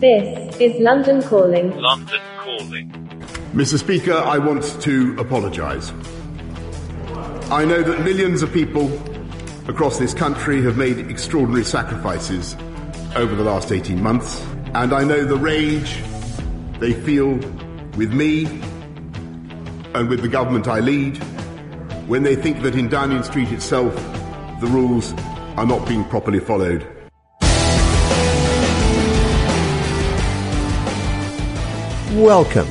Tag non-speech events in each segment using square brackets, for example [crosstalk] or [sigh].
This is London Calling. London Calling. Mr. Speaker, I want to apologise. I know that millions of people across this country have made extraordinary sacrifices over the last 18 months, and I know the rage they feel with me and with the government I lead when they think that in Downing Street itself the rules are not being properly followed. Welcome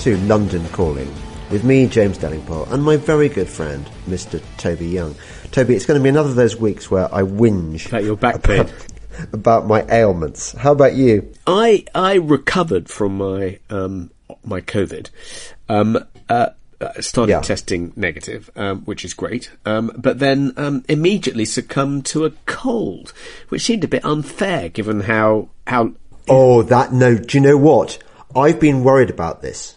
to London Calling with me, James Delingpole, and my very good friend, Mr. Toby Young. Toby, it's going to be another of those weeks where I whinge About your back pain. about, [laughs] about my ailments. How about you? I I recovered from my um my COVID. Um uh uh, started Yeah. testing negative, um, which is great. Um, but then um, immediately succumbed to a cold, which seemed a bit unfair given how how Oh, that no. Do you know what? I've been worried about this.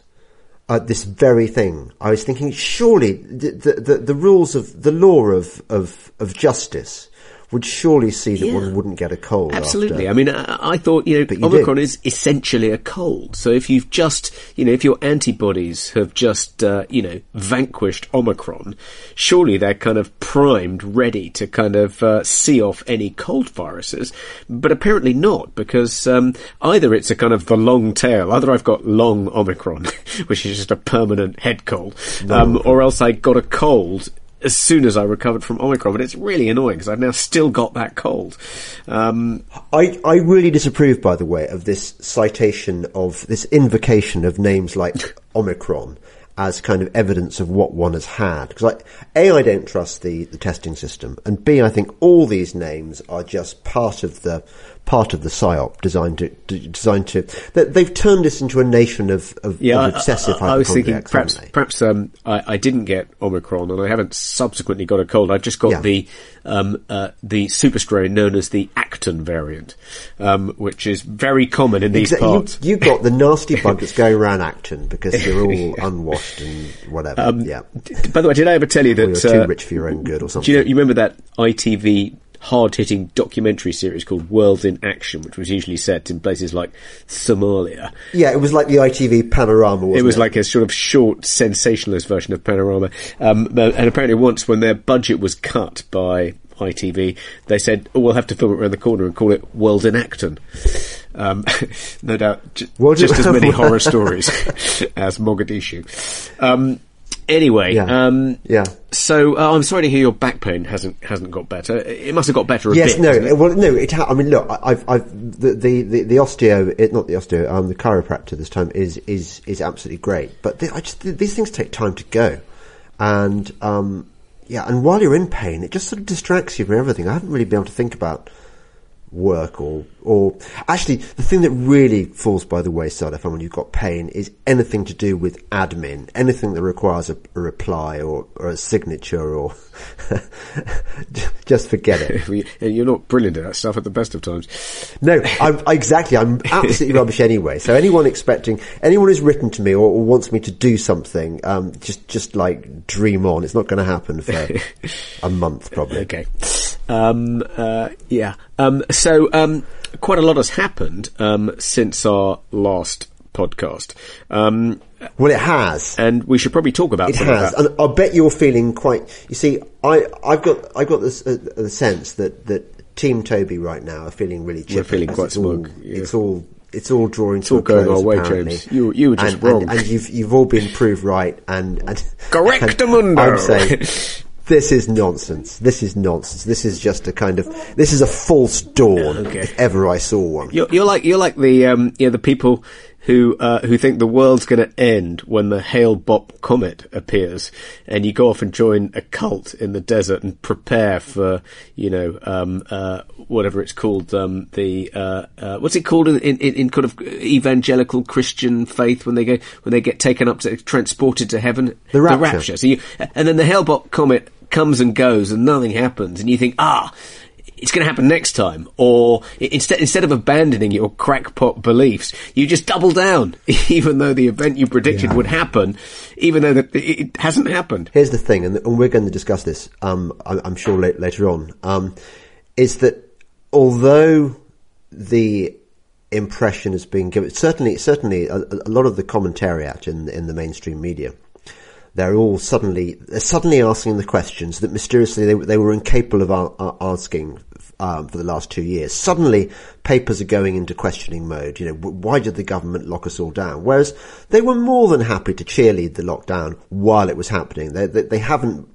Uh, this very thing. I was thinking, surely the, the, the, the rules of the law of, of, of justice would surely see that Yeah. one wouldn't get a cold. Absolutely. after- I mean, I, I thought, you know, But you Omicron did. is essentially a cold. So if you've just, you know, if your antibodies have just, uh, you know, vanquished Omicron, surely they're kind of primed, ready to kind of uh, see off any cold viruses. But apparently not, because um, either it's a kind of the long tail, either I've got long Omicron, [laughs] which is just a permanent head cold, um, or else I got a cold as soon as I recovered from Omicron. But it's really annoying because I've now still got that cold. Um, I, I really disapprove, by the way, of this citation of this invocation of names like [laughs] Omicron as kind of evidence of what one has had. Because, like, A, I don't trust the, the testing system, and B, I think all these names are just part of the part of the psyop designed to, designed to. That they've turned us into a nation of, of, Yeah, of obsessive I, I, I was thinking perhaps perhaps um, I, I didn't get Omicron and I haven't subsequently got a cold. I've just got Yeah. the um, uh, the super strain known as the Acton variant, um, which is very common in these parts. You, you got the nasty [laughs] bug that's going around Acton because you're all [laughs] unwashed and whatever. yeah. D- By the way, did I ever tell you Or you're that too uh, rich for your own good or something. Do you know? You remember that ITV hard-hitting documentary series called World in Action, which was usually set in places like Somalia. Yeah, it was like the ITV panorama. It it was like a sort of short, sensationalist version of Panorama. Um, and apparently, once when their budget was cut by ITV, they said, "Oh, we'll have to film it around the corner and call it World in Acton." Um, [laughs] no doubt, j- just as many [laughs] horror stories [laughs] as Mogadishu. Um, anyway, Yeah. um, Yeah. So uh, I'm sorry to hear your back pain hasn't hasn't got better. It must have got better a Yes, bit. no, it? well, no. It. Ha- I mean, look, I've, I've the, the the the osteo, it, not the osteo, um, the chiropractor this time is is is absolutely great. But the, I just these things take time to go, and um, yeah, and while you're in pain, it just sort of distracts you from everything. I haven't really been able to think about work or or actually the thing that really falls by the wayside if I find when you've got pain is anything to do with admin anything that requires a, a reply or, or a signature or [laughs] just forget it [laughs] You're not brilliant at that stuff at the best of times. no I'm, exactly I'm absolutely rubbish [laughs] anyway so anyone expecting anyone who's written to me or, or wants me to do something um, just just like dream on it's not going to happen for a month probably Okay. Um, uh, yeah. Um, so, um, quite a lot has happened, um, since our last podcast. Um, well it has and we should probably talk about It has, and I bet you're feeling quite. You see, I I've got I've got this uh, the sense that that Team Toby right now are feeling really. We're feeling quite it's all, smug, yeah. It's all it's all drawing to all a going close, our way, apparently. James. You- you were just and, wrong. and, and you've you've all been proved right. And, and Correctamundo. [laughs] and I'm saying. [laughs] This is nonsense. This is nonsense. This is just a kind of. This is a false dawn. Okay. If ever I saw one. You're, you're like you're like the um, you know, the people who uh, who think the world's going to end when the Hale Bopp comet appears, and you go off and join a cult in the desert and prepare for you know um, uh, whatever it's called um, the uh, uh, what's it called in, in, in kind of evangelical Christian faith when they go when they get taken up to transported to heaven The rapture. So you and then the Hale Bopp comet comes and goes and nothing happens, and you think ah it's going to happen next time, or instead instead of abandoning your crackpot beliefs, you just double down, [laughs] even though the event you predicted would happen, even though that it hasn't happened. Here's the thing, and, and we're going to discuss this, um, I'm, sure later on, um, is that although the impression has been given. Certainly, certainly, a, a lot of the commentariat in in the mainstream media, they're all suddenly they're suddenly asking the questions that mysteriously they, they were incapable of a- asking um, for the last two years. Suddenly, papers are going into questioning mode. You know, why did the government lock us all down? Whereas they were more than happy to cheerlead the lockdown while it was happening. They, they, they haven't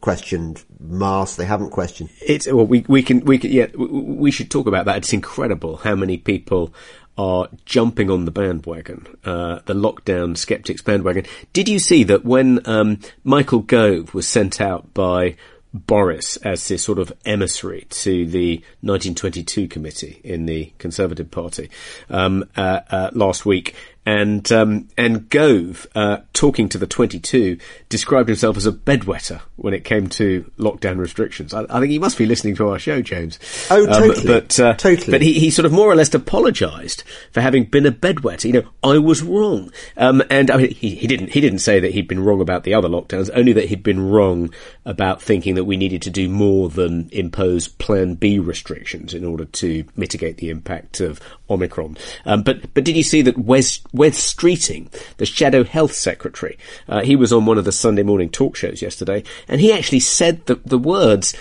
questioned masks. They haven't questioned. It's well, we we can we can yeah we should talk about that. It's incredible how many people are jumping on the bandwagon, uh, the lockdown skeptics bandwagon. Did you see that when um, Michael Gove was sent out by Boris as this sort of emissary to the 1922 committee in the Conservative Party um, uh, uh, last week, and um, and Gove, uh, talking to the 22, described himself as a bedwetter when it came to lockdown restrictions. I, I think he must be listening to our show, James. Oh, um, totally. Um, but uh, totally. But he, he sort of more or less apologised for having been a bedwetter. You know, I was wrong, um, and I mean, he, he didn't he didn't say that he'd been wrong about the other lockdowns, only that he'd been wrong about thinking that we needed to do more than impose Plan B restrictions in order to mitigate the impact of Omicron. Um, but but did you see that Wes Wes Streeting, the Shadow Health Secretary, uh, he was on one of the Sunday morning talk shows yesterday, and he actually said the, the words,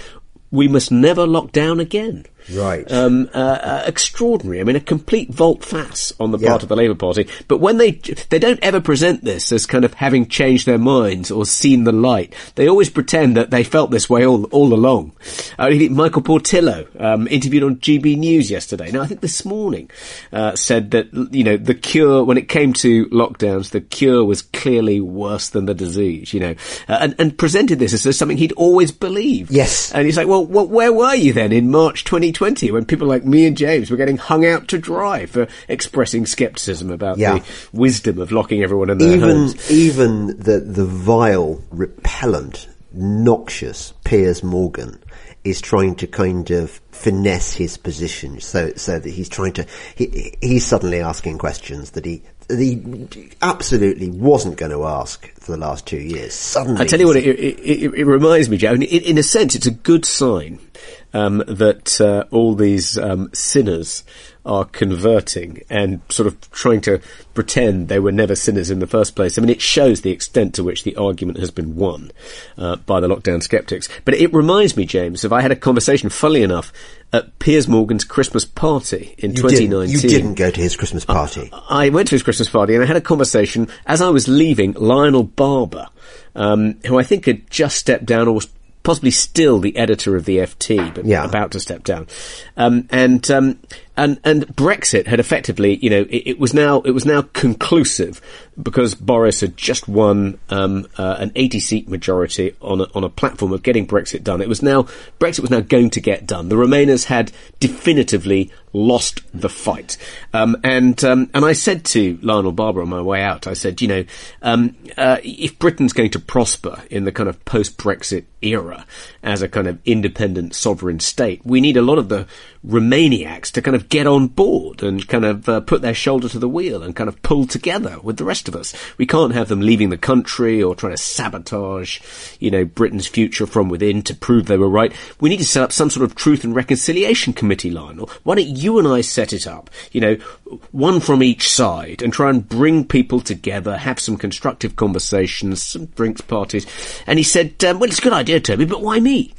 "We must never lock down again." Right. Um, uh, uh, extraordinary. I mean, a complete volte face on the Yeah. part of the Labour Party. But when they they don't ever present this as kind of having changed their minds or seen the light. They always pretend that they felt this way all all along. I think Michael Portillo, um, interviewed on GB News yesterday. Now, I think this morning, uh, said that you know the cure when it came to lockdowns, the cure was clearly worse than the disease. You know, uh, and and presented this as something he'd always believed. Yes. And he's like, well, well, where were you then in March 2020 when people like me and James were getting hung out to dry for expressing skepticism about Yeah. the wisdom of locking everyone in their even homes? even the the vile, repellent, noxious Piers Morgan is trying to kind of finesse his position so so that he's trying to he he's suddenly asking questions that he that he absolutely wasn't going to ask for the last two years. Suddenly, I tell you what, it, it, it, it reminds me, Joe. in a sense, it's a good sign um, that uh, all these um, sinners are converting and sort of trying to pretend they were never sinners in the first place. I mean, it shows the extent to which the argument has been won uh, by the lockdown skeptics. But it reminds me, James, if I had a conversation, funnily enough, at Piers Morgan's Christmas party in you 2019. didn't, you didn't go to his Christmas party. I went to his Christmas party and I had a conversation as I was leaving. Lionel Barber, um, who I think had just stepped down or was possibly still the editor of the FT, but Yeah. about to step down, um, and um, and and Brexit had effectively, you know, it, it was now it was now conclusive because Boris had just won um, uh, an 80 seat majority on a, on a platform of getting Brexit done. It was now Brexit was now going to get done. The Remainers had definitively lost the fight, um, and um, and I said to Lionel Barber on my way out, I said, you know, um, uh, if Britain's going to prosper in the kind of post Brexit era as a kind of independent sovereign state, we need a lot of the Remoaniacs to kind of get on board and kind of uh, put their shoulder to the wheel and kind of pull together with the rest of us. We can't have them leaving the country or trying to sabotage, you know, Britain's future from within to prove they were right. We need to set up some sort of truth and reconciliation committee, Lionel. Why don't you and I set it up? You know, one from each side and try and bring people together, have some constructive conversations, some drinks parties. And he said, um, well, it's a good idea, Toby, but why me?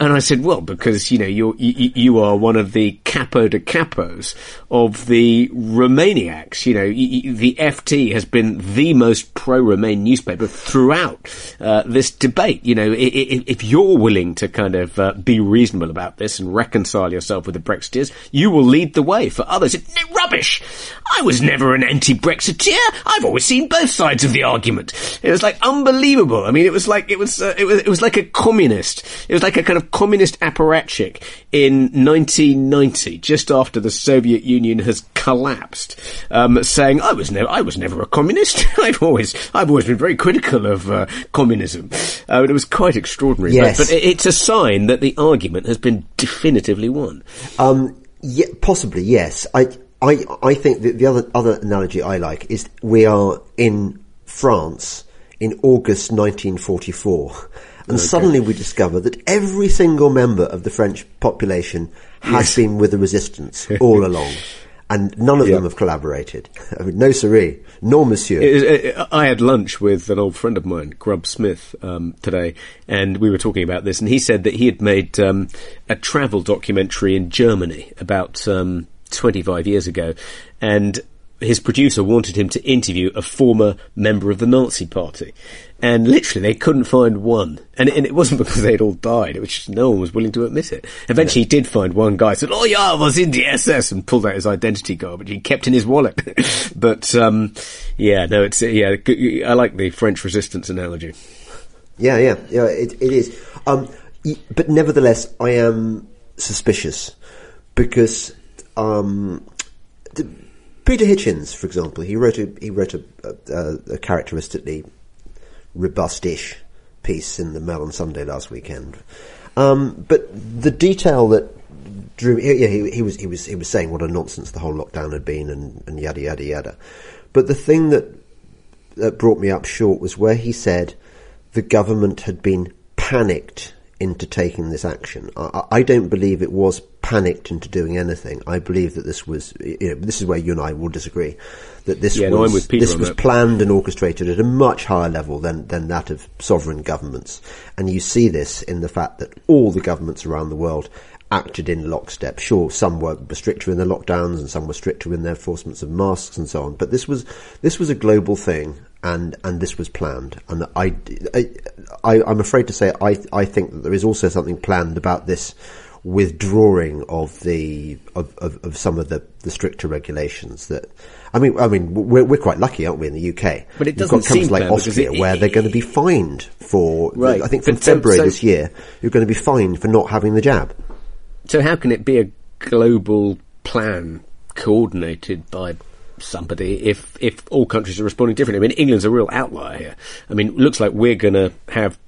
And I said, well, because, you know, you're, you, you are one of the capo de capos of the Remoaniacs. You know, the FT has been the most pro-Remain newspaper throughout uh, this debate. You know, i- i- if you're willing to kind of uh, be reasonable about this and reconcile yourself with the Brexiteers, you will lead the way for others. It, rubbish! I was never an anti-Brexiteer. I've always seen both sides of the argument. It was like unbelievable. I mean, it was like it was uh, it was it was like a communist. It was like a kind of communist apparatchik in 1990, just after the Soviet Union has collapsed, um, saying I was never I was never a communist. [laughs] I've always I've always been very critical of uh, communism. Uh, it was quite extraordinary. Yes. But, but it- it's a sign that the argument has been definitively won. Um, yeah, possibly yes. I I I think that the other other analogy I like is we are in France in August 1944, and suddenly we discover that every single member of the French population has been with the resistance all [laughs] along. and none of Yeah. them have collaborated. [laughs] I mean, no siree, nor monsieur. It- it- I had lunch with an old friend of mine, Grub Smith, um, today, and we were talking about this, and he said that he had made um, a travel documentary in Germany about um, 25 years ago, and his producer wanted him to interview a former member of the Nazi Party. And literally, they couldn't find one. And it, and it wasn't [laughs] because they'd all died, it was just no one was willing to admit it. Eventually, he did find one guy, said, Oh, yeah, I was in the SS, and pulled out his identity card, which he kept in his wallet. [laughs] but, um, yeah, no, it's, yeah, I like the French resistance analogy. Yeah, yeah, yeah. It, it is. Um, but nevertheless, I am suspicious because um, Peter Hitchens, for example, he wrote a he wrote a, a, a characteristically robustish piece in the Mail on Sunday last weekend. Um, but the detail that drew yeah, he, he was he was he was saying what a nonsense the whole lockdown had been and, and yada yada yada. But the thing that that brought me up short was where he said the government had been panicked into taking this action. I, I don't believe it was panicked into doing anything. I believe that this was, you know, this is where you and I will disagree, that this Yeah, was, this was that. planned and orchestrated at a much higher level than, than that of sovereign governments. And you see this in the fact that all the governments around the world acted in lockstep. Sure, some were stricter in their lockdowns and some were stricter in their enforcements of masks and so on. But this was this was a global thing, and and this was planned. And I, I, I'm afraid to say I I think that there is also something planned about this withdrawing of the of, of, of some of the, the stricter regulations that I mean I mean we're we're quite lucky aren't we in the UK But it doesn't seem like Austria it- where they're going to be fined for Right. I think from so- February so- this year you're going to be fined for not having the jab So how can it be a global plan coordinated by somebody if if all countries are responding differently? I mean, England's a real outlier here. I mean, it looks like we're going to have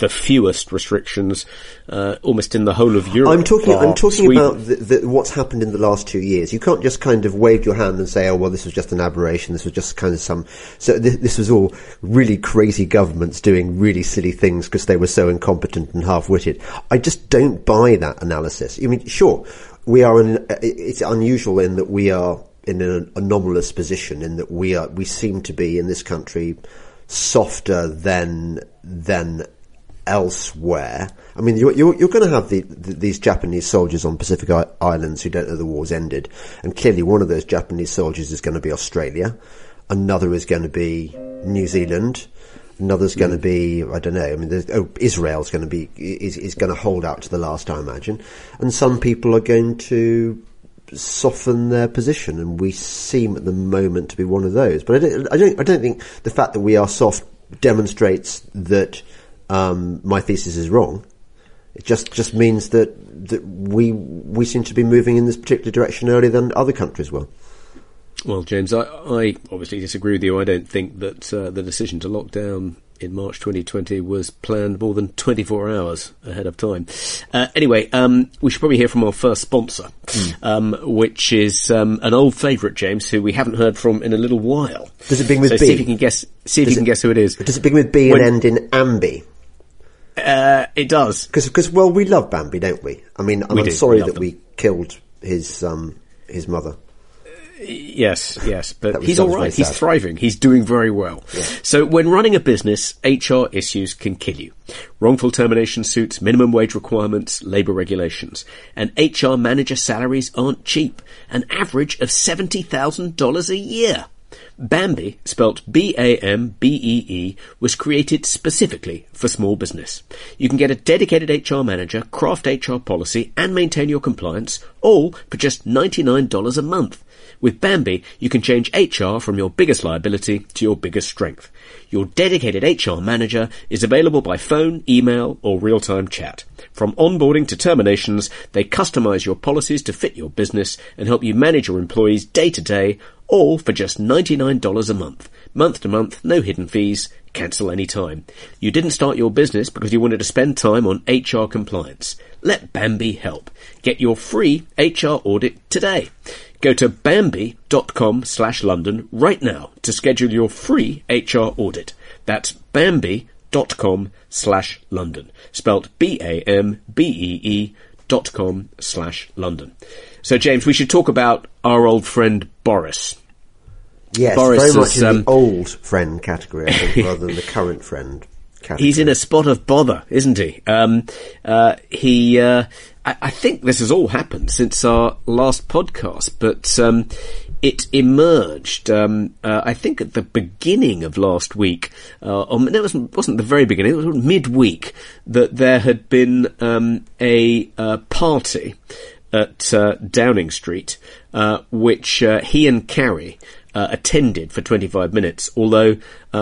the fewest restrictions uh, almost in the whole of Europe. I'm talking. I'm talking Sweden. about the, the, what's happened in the last two years. You can't just kind of wave your hand and say, "Oh, well, this was just an aberration. This was just kind of some." So this, this was all really crazy governments doing really silly things because they were so incompetent and half-witted. I just don't buy that analysis. I mean, sure, we are. An, it's unusual in that we are in an anomalous position in that we are. We seem to be in this country softer than than elsewhere. I mean, you're, you're, you're going to have the, the, these Japanese soldiers on Pacific I- Islands who don't know the war's ended. And clearly one of those Japanese soldiers is going to be Australia. Another is going to be New Zealand. Another's going to mm. be, I don't know, I mean, oh, Israel's going to be, is, is going to hold out to the last, I imagine. And some people are going to soften their position, and we seem at the moment to be one of those. But I don't, I don't, I don't think the fact that we are soft demonstrates that um, my thesis is wrong. It just just means that that we we seem to be moving in this particular direction earlier than other countries will. Well, James, I, I obviously disagree with you. I don't think that uh, the decision to lock down in March 2020 was planned more than 24 hours ahead of time. Uh, anyway, um, we should probably hear from our first sponsor, um, which is um, an old favourite, James, who we haven't heard from in a little while. Does it begin with so B? See if you can guess. See if Does you can it- guess who it is. Does it begin with B When- and end in ambi? Uh, it does. Because well, we love Bambi, don't we? I mean, I'm do, sorry that them. we killed his um, his mother. Yes, yes, but he's all right. He's thriving. He's doing very well. So when running a business, HR issues can kill you. Wrongful termination suits, minimum wage requirements, labour regulations. And HR manager salaries aren't cheap. An average of $70,000 a year. Bambee, spelt B-A-M-B-E-E, was created specifically for small business. You can get a dedicated HR manager, craft HR policy, and maintain your compliance, all for just $99 a month. With Bambee, you can change HR from your biggest liability to your biggest strength. Your dedicated HR manager is available by phone, email, or real-time chat. From onboarding to terminations, they customize your policies to fit your business and help you manage your employees day to day, all for just $99 a month. Month to month, no hidden fees, cancel any time. You didn't start your business because you wanted to spend time on HR compliance. Let Bambee help. Get your free HR audit today. Go to bambee.com slash London right now to schedule your free HR audit. That's bambee.com slash London. Spelt B-A-M-B-E-E dot com slash London. So, James, we should talk about our old friend Boris. Yes, Boris very much is, in um, the old friend category, I think, [laughs] rather than the current friend category. He's in a spot of bother, isn't he? Um, uh, he, uh, I, I think this has all happened since our last podcast, but um, it emerged, um, uh, I think, at the beginning of last week. Uh, or, no, it wasn't, wasn't the very beginning. It was midweek that there had been um, a uh, party at uh, Downing Street, uh, which uh, he and Carrie attended for 25 minutes. Although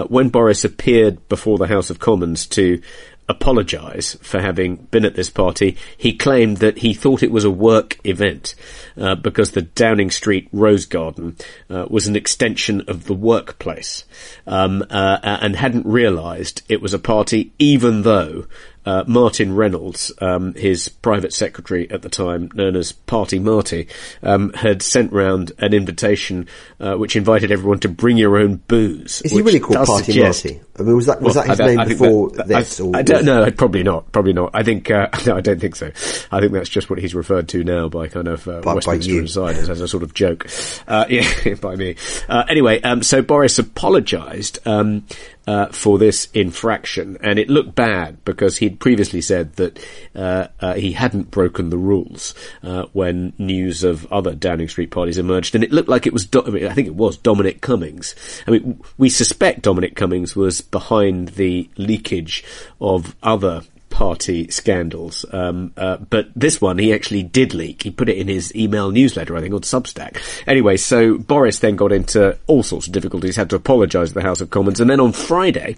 when Boris appeared before the House of Commons to apologise for having been at this party, he claimed that he thought it was a work event uh, because the Downing Street Rose Garden uh, was an extension of the workplace, um, uh, and hadn't realised it was a party, even though uh, Martin Reynolds, um, his private secretary at the time, known as Party Marty, um, had sent round an invitation uh, which invited everyone to bring your own booze. Is he really called Party suggest- Marty? I mean, was that was well, that his I- name I before that- this? I, or I don't know. Probably not. Probably not. I think. Uh, [laughs] no, I don't think so. I think that's just what he's referred to now by kind of uh, By- Westminster insiders as a sort of joke. Uh, [laughs] yeah, by me. Uh, anyway, um, so Boris apologised. Um, uh, for this infraction, and it looked bad because he'd previously said that uh, uh, he hadn't broken the rules uh, when news of other Downing Street parties emerged, and it looked like it was. Do- I, mean, I think it was Dominic Cummings. I mean, we suspect Dominic Cummings was behind the leakage of other party scandals. Um, uh, but this one he actually did leak. He put it in his email newsletter, I think, on Substack. Anyway, so Boris then got into all sorts of difficulties, had to apologise to the House of Commons, and then on Friday,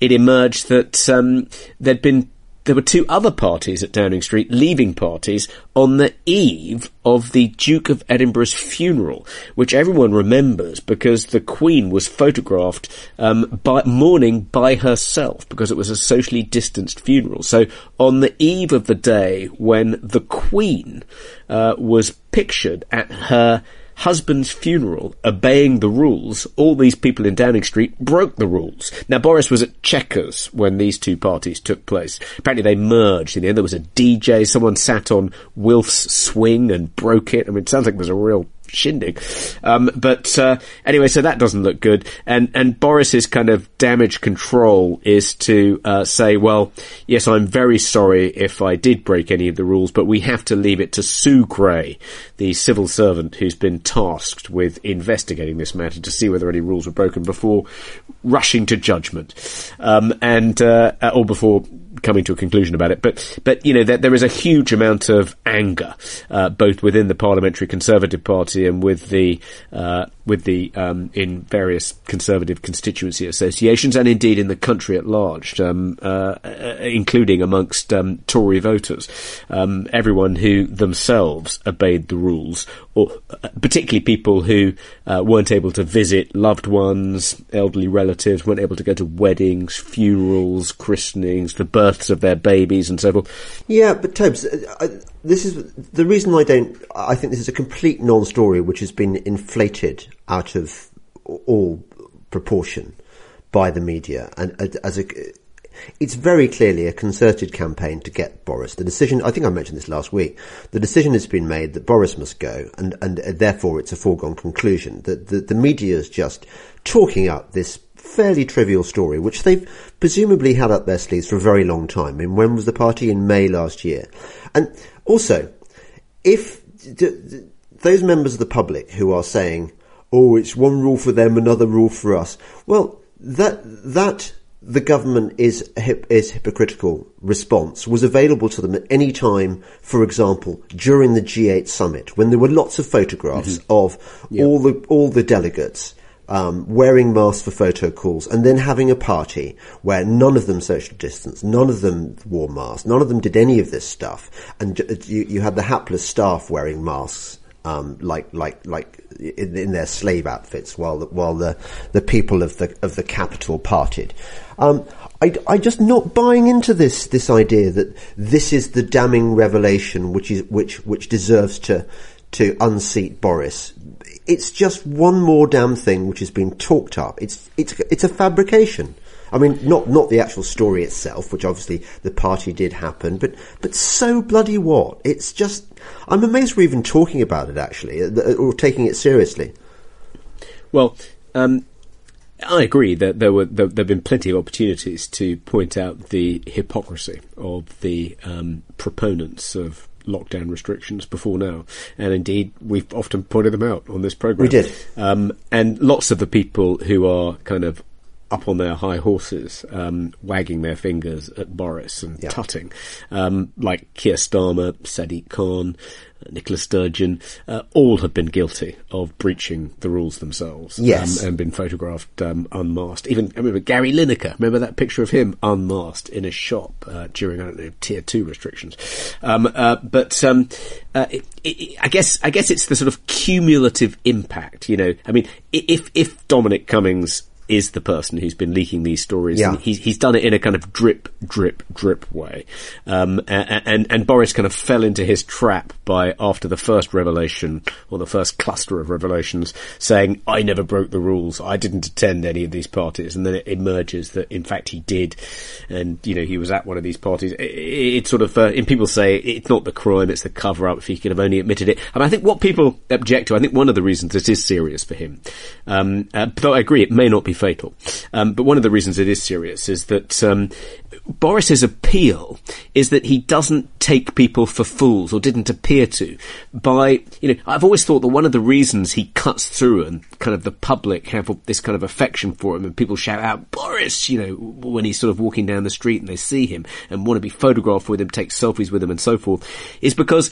it emerged that um, there'd been there were two other parties at Downing Street, leaving parties, on the eve of the Duke of Edinburgh's funeral, which everyone remembers because the Queen was photographed um, by mourning by herself because it was a socially distanced funeral. So on the eve of the day when the Queen uh, was pictured at her husband's funeral, obeying the rules, all these people in Downing Street broke the rules. Now, Boris was at Chequers when these two parties took place. Apparently they merged in the end. There was a DJ, someone sat on Wilf's swing and broke it. I mean, it sounds like it was a real shindig. Um, but uh, anyway, so that doesn't look good. And and Boris's kind of damage control is to uh, say, well, yes, I'm very sorry if I did break any of the rules, but we have to leave it to Sue Gray, the civil servant who's been tasked with investigating this matter to see whether any rules were broken before rushing to judgment, um, and uh, or before coming to a conclusion about it. But but you know there, there is a huge amount of anger uh, both within the parliamentary Conservative Party and with the uh, with the um, in various Conservative constituency associations and indeed in the country at large, um, uh, uh, including amongst um, Tory voters, um, everyone who themselves obeyed the rules, or uh, particularly people who uh, weren't able to visit loved ones, elderly relatives, weren't able to go to weddings, funerals, christenings, the births of their babies, and so forth. Yeah, but Tobes, uh, this is the reason I don't. I think this is a complete non-story which has been inflated out of all proportion by the media, and as a. It's very clearly a concerted campaign to get Boris. The decision, I think I mentioned this last week, the decision has been made that Boris must go, and, and uh, therefore it's a foregone conclusion. That the, the media is just talking up this fairly trivial story, which they've presumably had up their sleeves for a very long time. I mean, when was the party? In May last year. And also, if those members of the public who are saying, "Oh, it's one rule for them, another rule for us," well, that that the government is a hip, is hypocritical response was available to them at any time. For example, during the G8 summit, when there were lots of photographs of all the all the delegates um, wearing masks for photo calls, and then having a party where none of them social distance, none of them wore masks, none of them did any of this stuff, and you, you had the hapless staff wearing masks. Um, like, like, like in, in their slave outfits, while the, while the, the people of the of the capital parted. Um, I, I just not buying into this this idea that this is the damning revelation which is which which deserves to to unseat Boris. It's just one more damn thing which has been talked up. It's it's it's a fabrication. I mean, not not the actual story itself, which obviously the party did happen, but but so bloody what? It's just I'm amazed we're even talking about it actually, uh, or taking it seriously. Well, um, I agree that there were there, have been plenty of opportunities to point out the hypocrisy of the um, proponents of lockdown restrictions before now, and indeed we've often pointed them out on this program. We did, um, and lots of the people who are kind of up on their high horses, um, wagging their fingers at Boris and tutting, um, like Keir Starmer, Sadiq Khan, Nicola Sturgeon, uh, all have been guilty of breaching the rules themselves. Yes. Um, and been photographed um, unmasked. Even, I remember Gary Lineker, remember that picture of him unmasked in a shop uh, during, I don't know, tier two restrictions. Um, uh, but um, uh, it, it, I guess I guess it's the sort of cumulative impact, you know. I mean, if, if Dominic Cummings is the person who's been leaking these stories. Yeah. He's, he's done it in a kind of drip, drip, drip way. Um, and, and, and, Boris kind of fell into his trap by, after the first revelation, or the first cluster of revelations, saying, I never broke the rules. I didn't attend any of these parties. And then it emerges that, in fact, he did. And, you know, he was at one of these parties. It, it, sort of, uh, and people say it's not the crime, it's the cover up if he could have only admitted it. And I think what people object to, I think one of the reasons it is serious for him, um, uh, though I agree it may not be fatal. Um, but one of the reasons it is serious is that um, Boris's appeal is that he doesn't take people for fools, or didn't appear to. By you know, I've always thought that one of the reasons he cuts through and kind of the public have this kind of affection for him, and people shout out Boris, you know, when he's sort of walking down the street and they see him and want to be photographed with him, take selfies with him, and so forth, is because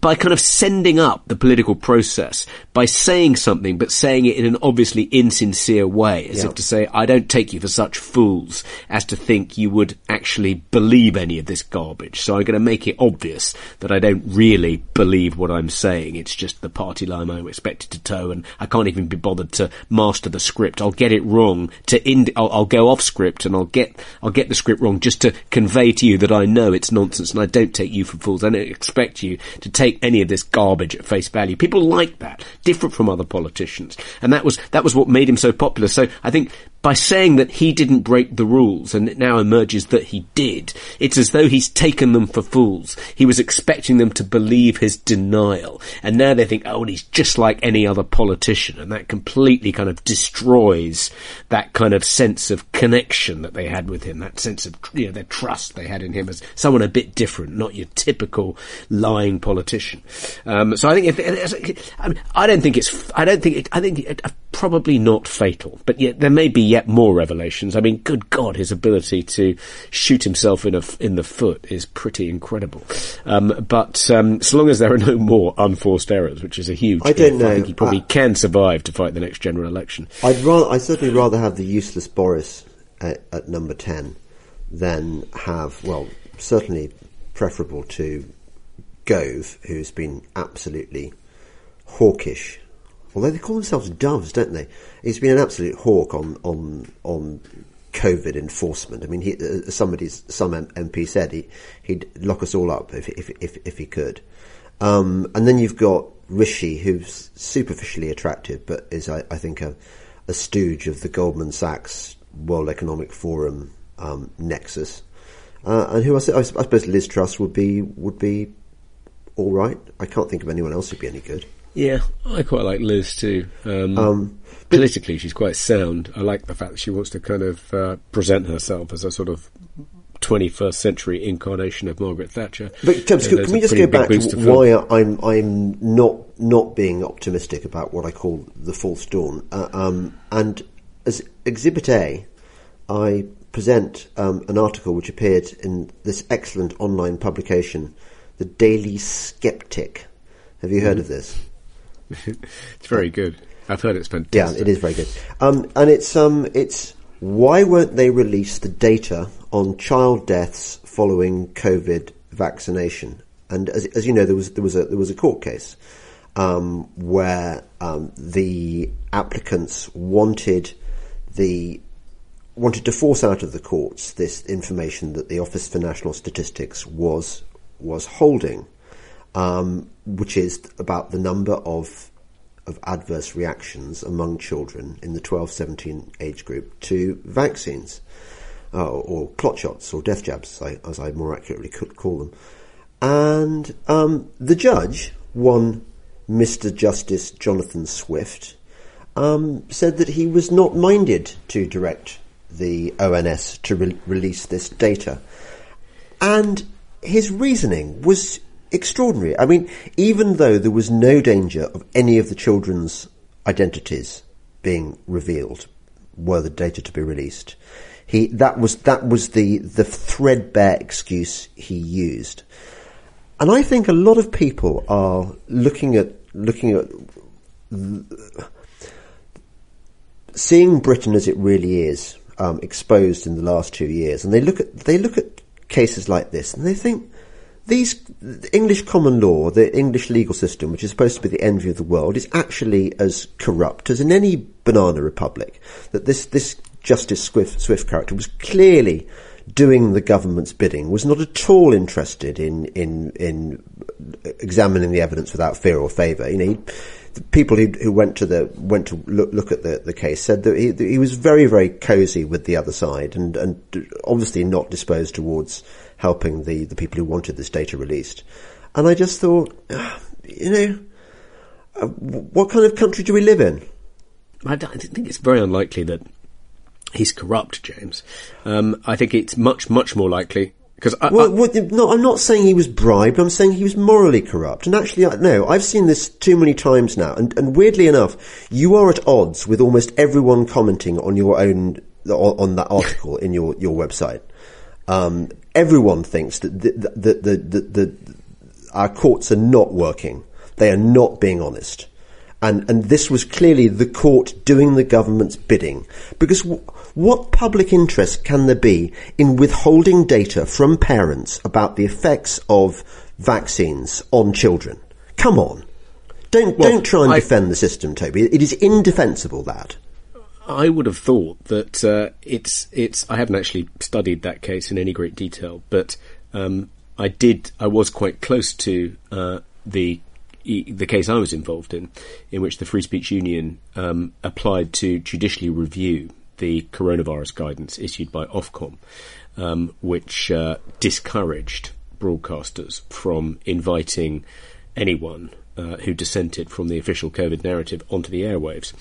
by kind of sending up the political process, by saying something, but saying it in an obviously insincere way, as if to say, I don't take you for such fools as to think you would actually believe any of this garbage. So I'm going to make it obvious that I don't really believe what I'm saying. It's just the party line I'm expected to toe, and I can't even be bothered to master the script. I'll get it wrong to ind- I'll, I'll go off script and I'll get, I'll get the script wrong just to convey to you that I know it's nonsense and I don't take you for fools. I don't expect you to take any of this garbage at face value. People like that, different from other politicians. And that was, that was what made him so popular. So I think by saying that he didn't break the rules and it now emerges that he did, it's as though he's taken them for fools. He was expecting them to believe his denial. And now they think, oh, he's just like any other politician. And that completely kind of destroys that kind of sense of connection that they had with him, that sense of, you know, their trust they had in him as someone a bit different, not your typical lying politician. Um, so I think if, I, don't think it's, I don't think it, I think it, probably not fatal, but yet there may be yet more revelations. I mean, good God, his ability to shoot himself in a, in the foot is pretty incredible. Um, but um, so long as there are no more unforced errors, which is a huge, I don't know. I think he probably I, can survive to fight the next general election. I'd rather, I certainly rather have the useless Boris at, at number ten than have, well, certainly preferable to Gove, who's been absolutely hawkish although they call themselves doves, don't they? He's been an absolute hawk on on on COVID enforcement. I mean, he, uh, somebody, some MP said he he'd lock us all up if if if, if he could. Um, and then you've got Rishi, who's superficially attractive, but is I, I think a, a stooge of the Goldman Sachs World Economic Forum um, nexus, uh, and who I, I, suppose Liz Truss would be would be all right. I can't think of anyone else who'd be any good. Yeah, I quite like Liz too. Um, um, politically, she's quite sound. I like the fact that she wants to kind of uh, present herself as a sort of 21st century incarnation of Margaret Thatcher. But can, can we just go back to why I'm I'm not not being optimistic about what I call the false dawn? Uh, um, and as Exhibit A, I present um, an article which appeared in this excellent online publication, the Daily Skeptic. Have you heard mm. of this? [laughs] it's very good. I've heard it's fantastic. Yeah, it is very good. Um, and it's um, it's why won't they release the data on child deaths following COVID vaccination? And as, as you know, there was there was a there was a court case um, where um, the applicants wanted the wanted to force out of the courts this information that the Office for National Statistics was was holding um, which is about the number of of adverse reactions among children in the 12-17 age group to vaccines, uh, or clot shots, or death jabs, as I, as I more accurately could call them. And um, the judge, one Mr. Justice Jonathan Swift, um, said that he was not minded to direct the ONS to re- release this data. And his reasoning was extraordinary. I mean, even though there was no danger of any of the children's identities being revealed, were the data to be released, he that was that was the the threadbare excuse he used. And I think a lot of people are looking at looking at seeing Britain as it really is, um, exposed in the last two years, and they look at they look at cases like this and they think these English common law, the English legal system, which is supposed to be the envy of the world, is actually as corrupt as in any banana republic. That this this Justice Swift, Swift character was clearly doing the government's bidding, was not at all interested in in in examining the evidence without fear or favour. You know, he, people who, who went to the went to look, look at the, the case said that he, that he was very very cosy with the other side and and obviously not disposed towards helping the the people who wanted this data released. And I just thought, you know, uh, what kind of country do we live in? I, I think it's very unlikely that he's corrupt, James. Um, I think it's much, much more likely because well, well, no, I'm not saying he was bribed. I'm saying he was morally corrupt. And actually, no, I've seen this too many times now. And, and weirdly enough, you are at odds with almost everyone commenting on your own on that article in your your website. Um, everyone thinks that the, the, the, the, our courts are not working. They are not being honest. And, and this was clearly the court doing the government's bidding. Because w- what public interest can there be in withholding data from parents about the effects of vaccines on children? Come on. Don't, well, don't try and I, defend the system, Toby. It is indefensible, that. I would have thought that uh, it's it's. I haven't actually studied that case in any great detail, but um, I did. I was quite close to uh, the the case I was involved in, in which the Free Speech Union um, applied to judicially review the coronavirus guidance issued by Ofcom, um, which uh, discouraged broadcasters from inviting anyone uh, who dissented from the official COVID narrative onto the airwaves.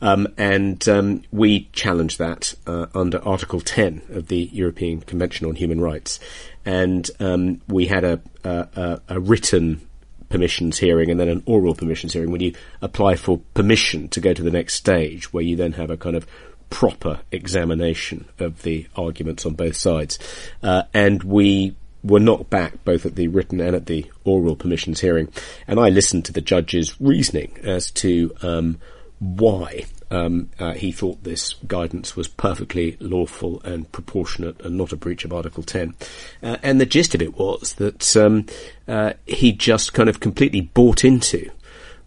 Um, and um, we challenged that uh, under Article 10 of the European Convention on Human Rights. And um, we had a, a, a, written permissions hearing and then an oral permissions hearing when you apply for permission to go to the next stage, where you then have a kind of proper examination of the arguments on both sides. Uh, and we were knocked back both at the written and at the oral permissions hearing. And I listened to the judge's reasoning as to um, why um, uh, he thought this guidance was perfectly lawful and proportionate and not a breach of Article 10. Uh, and the gist of it was that um, uh, he just kind of completely bought into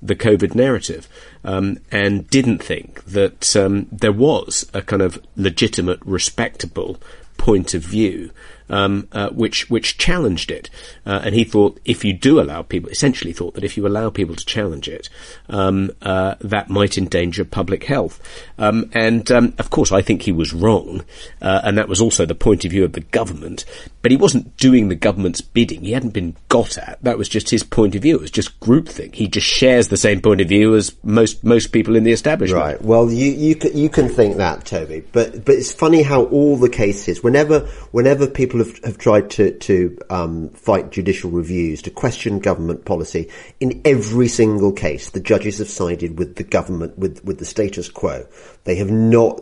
the COVID narrative um, and didn't think that um, there was a kind of legitimate, respectable point of view um, uh, which which challenged it, uh, and he thought if you do allow people, essentially thought that if you allow people to challenge it, um, uh, that might endanger public health. Um, and um, of course, I think he was wrong, uh, and that was also the point of view of the government. But he wasn't doing the government's bidding; he hadn't been got at. That was just his point of view. It was just groupthink. He just shares the same point of view as most most people in the establishment. Right. Well, you you can, you can think that, Toby. But but it's funny how all the cases, whenever whenever people have, have tried to, to um, fight judicial reviews, to question government policy. In every single case, the judges have sided with the government, with, with the status quo. They have not,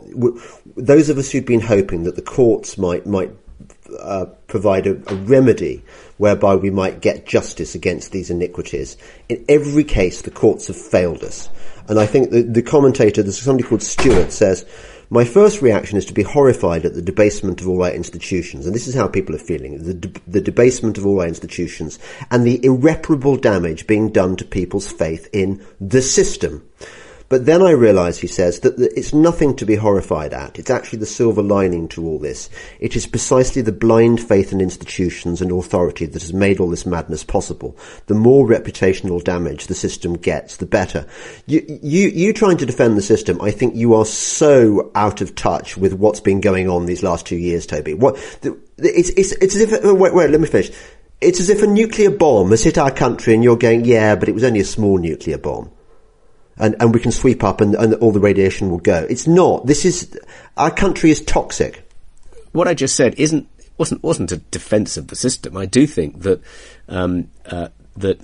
those of us who'd been hoping that the courts might, might uh, provide a, a, remedy whereby we might get justice against these iniquities. In every case, the courts have failed us. And I think the, the commentator, there's somebody called Stewart, says, my first reaction is to be horrified at the debasement of all our institutions, and this is how people are feeling, the, de- the debasement of all our institutions, and the irreparable damage being done to people's faith in the system. But then I realise, he says, that it's nothing to be horrified at. It's actually the silver lining to all this. It is precisely the blind faith in institutions and authority that has made all this madness possible. The more reputational damage the system gets, the better. You, you, you trying to defend the system, I think you are so out of touch with what's been going on these last two years, Toby. What, it's, it's, it's as if, uh, wait, wait, let me finish. It's as if a nuclear bomb has hit our country and you're going, yeah, but it was only a small nuclear bomb and, and we can sweep up and, and all the radiation will go. It's not. This is, our country is toxic. What I just said isn't, wasn't, wasn't a defense of the system. I do think that, um, uh, that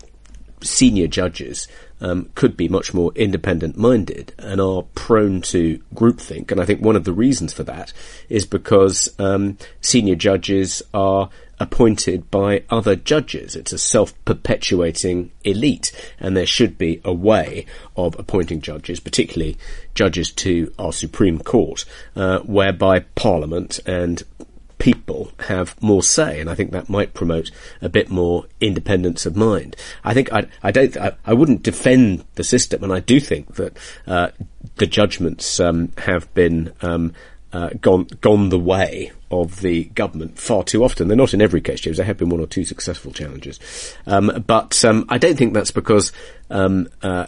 senior judges um, could be much more independent minded and are prone to groupthink. And I think one of the reasons for that is because um, senior judges are appointed by other judges. It's a self-perpetuating elite, and there should be a way of appointing judges, particularly judges to our Supreme Court, uh, whereby Parliament and people have more say, and I think that might promote a bit more independence of mind. I think I, I don't, I, I wouldn't defend the system, and I do think that uh, the judgments um, have been um, uh, gone gone the way of the government far too often. They're not in every case, James. There have been one or two successful challenges, um, but um, I don't think that's because um, uh,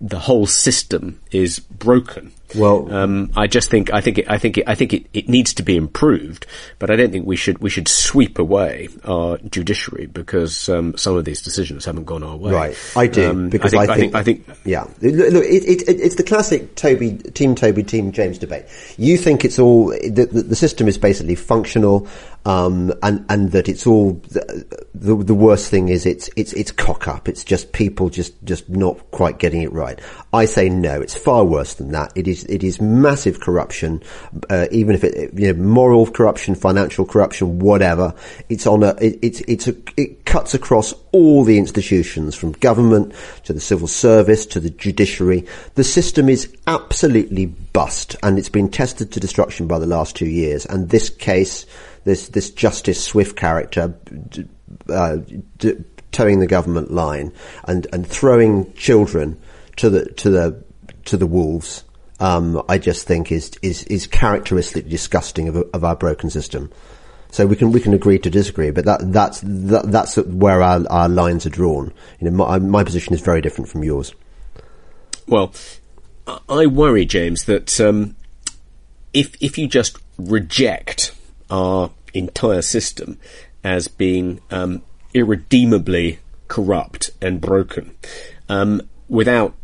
the whole system is broken. Well, um, I just think I think it, I think it, I think it, it needs to be improved, but I don't think we should we should sweep away our judiciary because um, some of these decisions haven't gone our way. Right, I do Um, because I think, I think, I think, yeah. Look, it, it, it, it's the classic Toby Team Toby Team James debate. You think it's all the, the system is basically functional, um, and and that it's all the, the, the worst thing is it's it's it's cock up. It's just people just just not quite getting it right. I say no. It's far worse than that. It is it is massive corruption, uh, even if it you know moral corruption, financial corruption, whatever. It's on a it, it's it's a, it cuts across all the institutions from government to the civil service to the judiciary. The system is absolutely bust, and it's been tested to destruction by the last two years. And this case this this Justice Swift character uh, d- towing the government line and and throwing children to the to the to the wolves. Um, I just think is is is characteristically disgusting of, of our broken system. So we can we can agree to disagree, but that that's that, that's where our, our lines are drawn. You know, my, my position is very different from yours. Well, I worry, James, that um, if if you just reject our entire system as being um, irredeemably corrupt and broken, um, without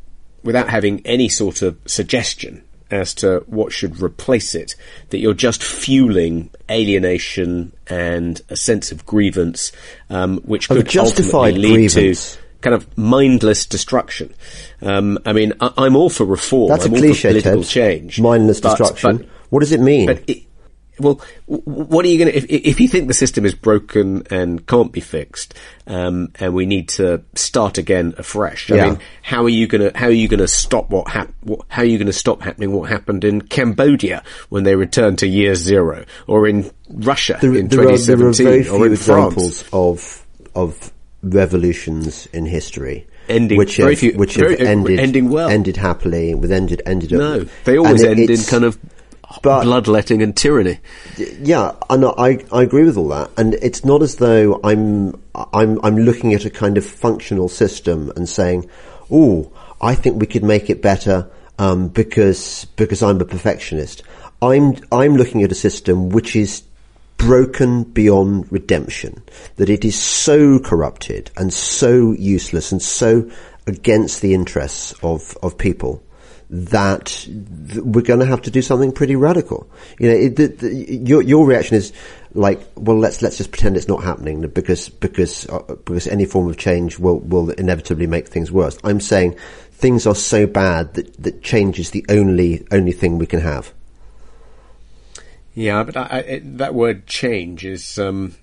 without having any sort of suggestion as to what should replace it, that you're just fueling alienation and a sense of grievance, um, which Of could justified ultimately lead grievance. to kind of mindless destruction. Um, I mean, I, I'm all for reform. That's I'm a all cliche. for political Ted. change. Mindless But- destruction. but- what does it mean? it, well, what are you going to, if, if you think the system is broken and can't be fixed, um, and we need to start again afresh, I Yeah. mean, how are you going to, how are you going to stop what hap- what, how are you going to stop happening what happened in Cambodia when they returned to year zero, or in Russia there, in there are, there are 2017, very few or in France? examples of of revolutions in history Ending- which very have, few- which very- have ended ending well. ended happily, with ended ended up. No, they always and it- end in kind of but- bloodletting and tyranny. yeah, and I I agree with all that, and it's not as though I'm I'm I'm looking at a kind of functional system and saying, oh, I think we could make it better um, because because I'm a perfectionist. I'm I'm looking at a system which is broken beyond redemption, that it is so corrupted and so useless and so against the interests of, of people that we're going to have to do something pretty radical. You know, it, the, the, your your reaction is like, well, let's let's just pretend it's not happening because because uh, because any form of change will will inevitably make things worse. I'm saying things are so bad that that change is the only only thing we can have. Yeah, but I, I, that word change is um,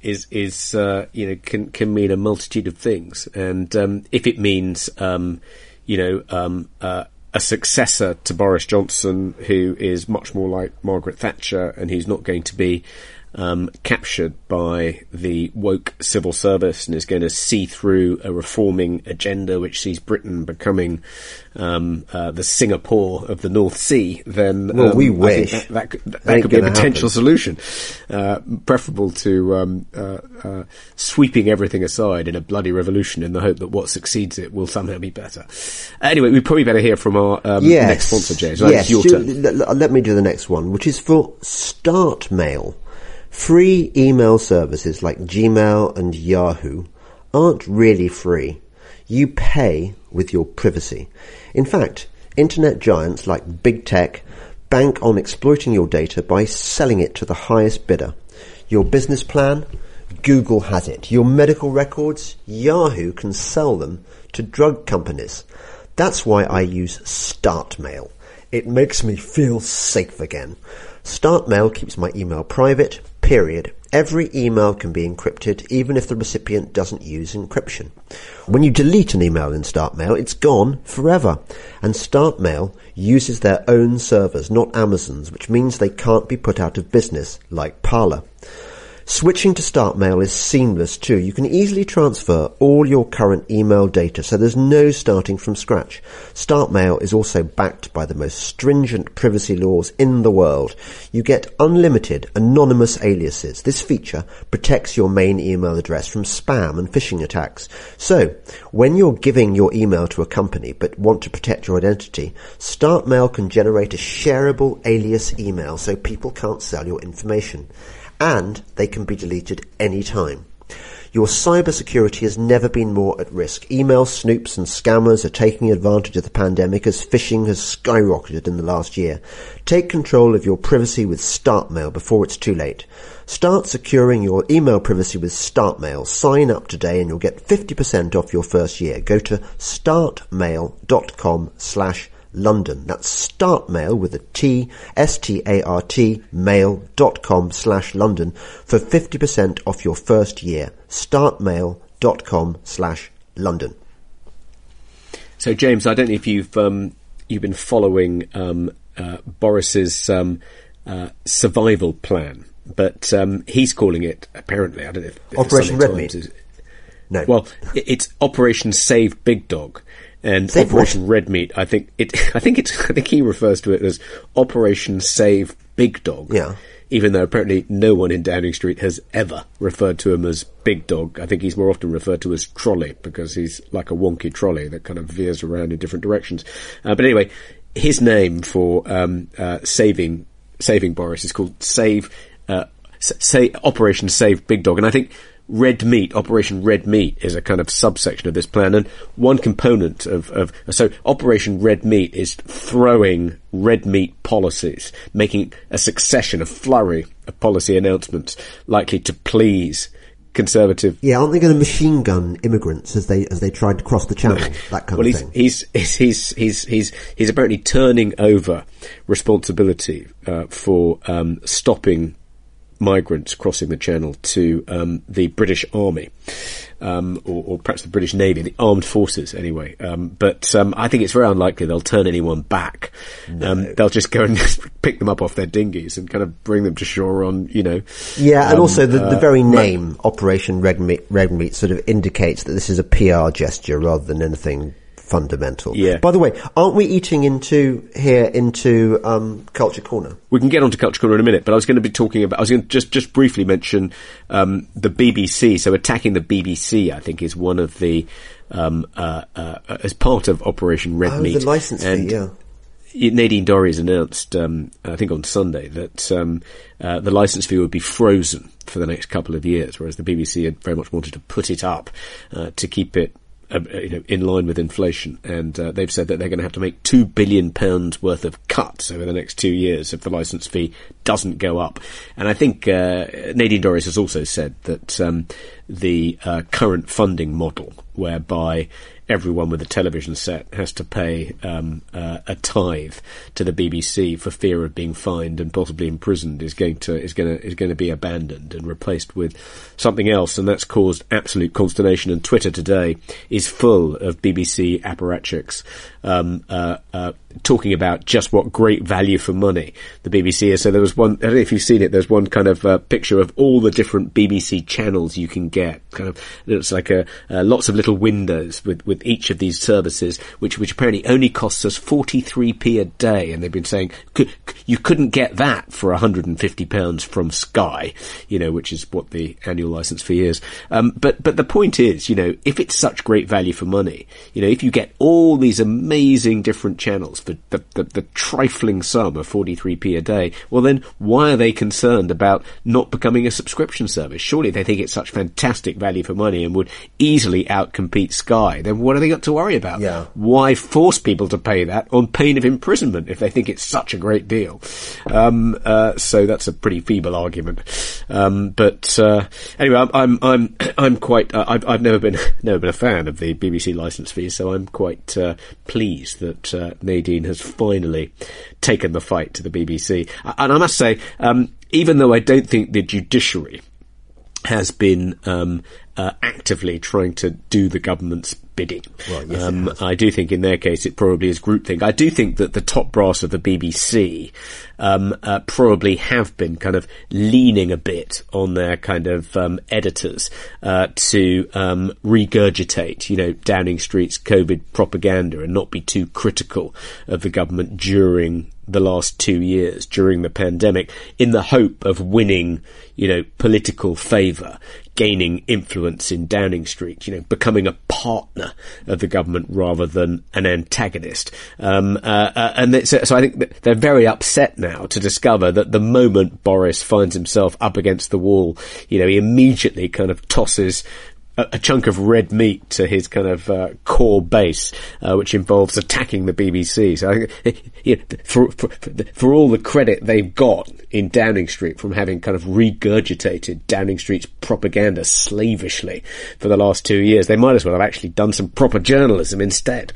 is is uh, you know can can mean a multitude of things, and um, if it means um, you know um, uh, a successor to Boris Johnson who is much more like Margaret Thatcher and who's not going to be um, captured by the woke civil service and is going to see through a reforming agenda which sees Britain becoming um, uh, the Singapore of the North Sea, then Well, um, we wish. that, that, could, that Ain't could be a potential happen. solution, uh, preferable to um, uh, uh, sweeping everything aside in a bloody revolution in the hope that what succeeds it will somehow be better. Anyway, we probably better hear from our um, yes. next sponsor, James. Yes. do- let me do the next one, which is for StartMail. Free email services like Gmail and Yahoo aren't really free. You pay with your privacy. In fact, internet giants like big tech bank on exploiting your data by selling it to the highest bidder. Your business plan? Google has it. Your medical records? Yahoo can sell them to drug companies. That's why I use StartMail. It makes me feel safe again. StartMail keeps my email private, period. Every email can be encrypted even if the recipient doesn't use encryption. When you delete an email in StartMail, it's gone forever. And StartMail uses their own servers, not Amazon's, which means they can't be put out of business like Parler. Switching to StartMail is seamless too. You can easily transfer all your current email data, so there's no starting from scratch. StartMail is also backed by the most stringent privacy laws in the world. You get unlimited anonymous aliases. This feature protects your main email address from spam and phishing attacks. So, when you're giving your email to a company but want to protect your identity, StartMail can generate a shareable alias email so people can't sell your information and they can be deleted anytime. Your cybersecurity has never been more at risk. Email snoops and scammers are taking advantage of the pandemic as phishing has skyrocketed in the last year. Take control of your privacy with StartMail before it's too late. Start securing your email privacy with StartMail. Sign up today and you'll get 50% off your first year. Go to startmail.com slash London. That's startmail with a T, S-T-A-R-T, mail.com slash London for 50% off your first year. Startmail.com slash London. So, James, I don't know if you've um, you've been following um, uh, Boris's um, uh, survival plan, but um, he's calling it apparently. I don't know. If, if Operation Red Meat. is- No. Well, it's Operation Save Big Dog, and Save? Operation Red Meat. I think it. [laughs] I think it's. I think he refers to it as Operation Save Big Dog. Yeah. Even though apparently no one in Downing Street has ever referred to him as Big Dog. I think he's more often referred to as Trolley because he's like a wonky trolley that kind of veers around in different directions. Uh, but anyway, his name for um, uh, saving saving Boris is called Save. Uh, S- say Operation Save Big Dog, and I think Red Meat, Operation Red Meat, is a kind of subsection of this plan, and one component of, of so Operation Red Meat is throwing red meat policies, making a succession, a flurry of policy announcements likely to please conservative yeah, aren't they going to machine gun immigrants as they as they tried to cross the channel? [laughs] That kind well, of thing. he's he's he's he's he's he's apparently turning over responsibility uh, for um, stopping migrants crossing the channel to um, the British Army, um, or, or perhaps the British Navy, the armed forces, anyway. Um, but um, I think it's very unlikely they'll turn anyone back. Um, they'll just go and [laughs] pick them up off their dinghies and kind of bring them to shore on, you know. Yeah, and also the, the uh, very ma- name Operation Red Meat, Red Meat sort of indicates that this is a PR gesture rather than anything fundamental. Yeah. By the way, aren't we eating into here into um, Culture Corner? We can get on to Culture Corner in a minute, but I was going to be talking about, I was going to just, just briefly mention um, the BBC. So attacking the BBC, I think, is one of the, um, uh, uh, as part of Operation Red Oh, Meat. the license fee, yeah. Nadine Dorries has announced, um, I think on Sunday, that um, uh, the license fee would be frozen for the next couple of years, whereas the BBC had very much wanted to put it up uh, to keep it uh, you know, in line with inflation. And uh, they've said that they're going to have to make two billion pounds worth of cuts over the next two years if the license fee doesn't go up. And I think uh, Nadine Dorries has also said that um, the uh, current funding model, whereby everyone with a television set has to pay um, uh, a tithe to the BBC for fear of being fined and possibly imprisoned is going to is going to is going to be abandoned and replaced with something else, and that's caused absolute consternation. And Twitter today is full of BBC apparatchiks um, uh, uh, talking about just what great value for money the BBC is. So there was one, I don't know if you've seen it, there's one kind of uh, picture of all the different BBC channels you can get. Kind of, it's like a, uh, lots of little windows with, with each of these services, which, which apparently only costs us 43p a day. And they've been saying you couldn't get that for 150 pounds from Sky, you know, which is what the annual license fee is. Um, but, but the point is, you know, if it's such great value for money, you know, if you get all these amazing different channels for the, the, the trifling sum of 43p a day, well then why are they concerned about not becoming a subscription service? Surely they think it's such fantastic value for money and would easily outcompete Sky. Then what have they got to worry about? Yeah. Why force people to pay that on pain of imprisonment if they think it's such a great deal? Um, uh, so that's a pretty feeble argument. Um, but uh, anyway, I'm I'm I'm, [clears throat] I'm quite. Uh, I've, I've never been [laughs] never been a fan of the BBC license fees, so I'm quite uh, pleased that uh, Nadine has finally taken the fight to the BBC. And I must say, um, even though I don't think the judiciary has been um, uh, actively trying to do the government's bidding. Well, yes, um, I do think in their case it probably is groupthink. I do think that the top brass of the BBC um, uh, probably have been kind of leaning a bit on their kind of um, editors uh, to um, regurgitate, you know, Downing Street's COVID propaganda and not be too critical of the government during the last two years during the pandemic in the hope of winning, you know, political favour, gaining influence in Downing Street, you know, becoming a partner of the government rather than an antagonist. Um, uh, uh, and so, so I think they're very upset now to discover that the moment Boris finds himself up against the wall, you know, he immediately kind of tosses a, a chunk of red meat to his kind of uh, core base, uh, which involves attacking the BBC. So, [laughs] you know, for, for, for all the credit they've got in Downing Street from having kind of regurgitated Downing Street's propaganda slavishly for the last two years, they might as well have actually done some proper journalism instead.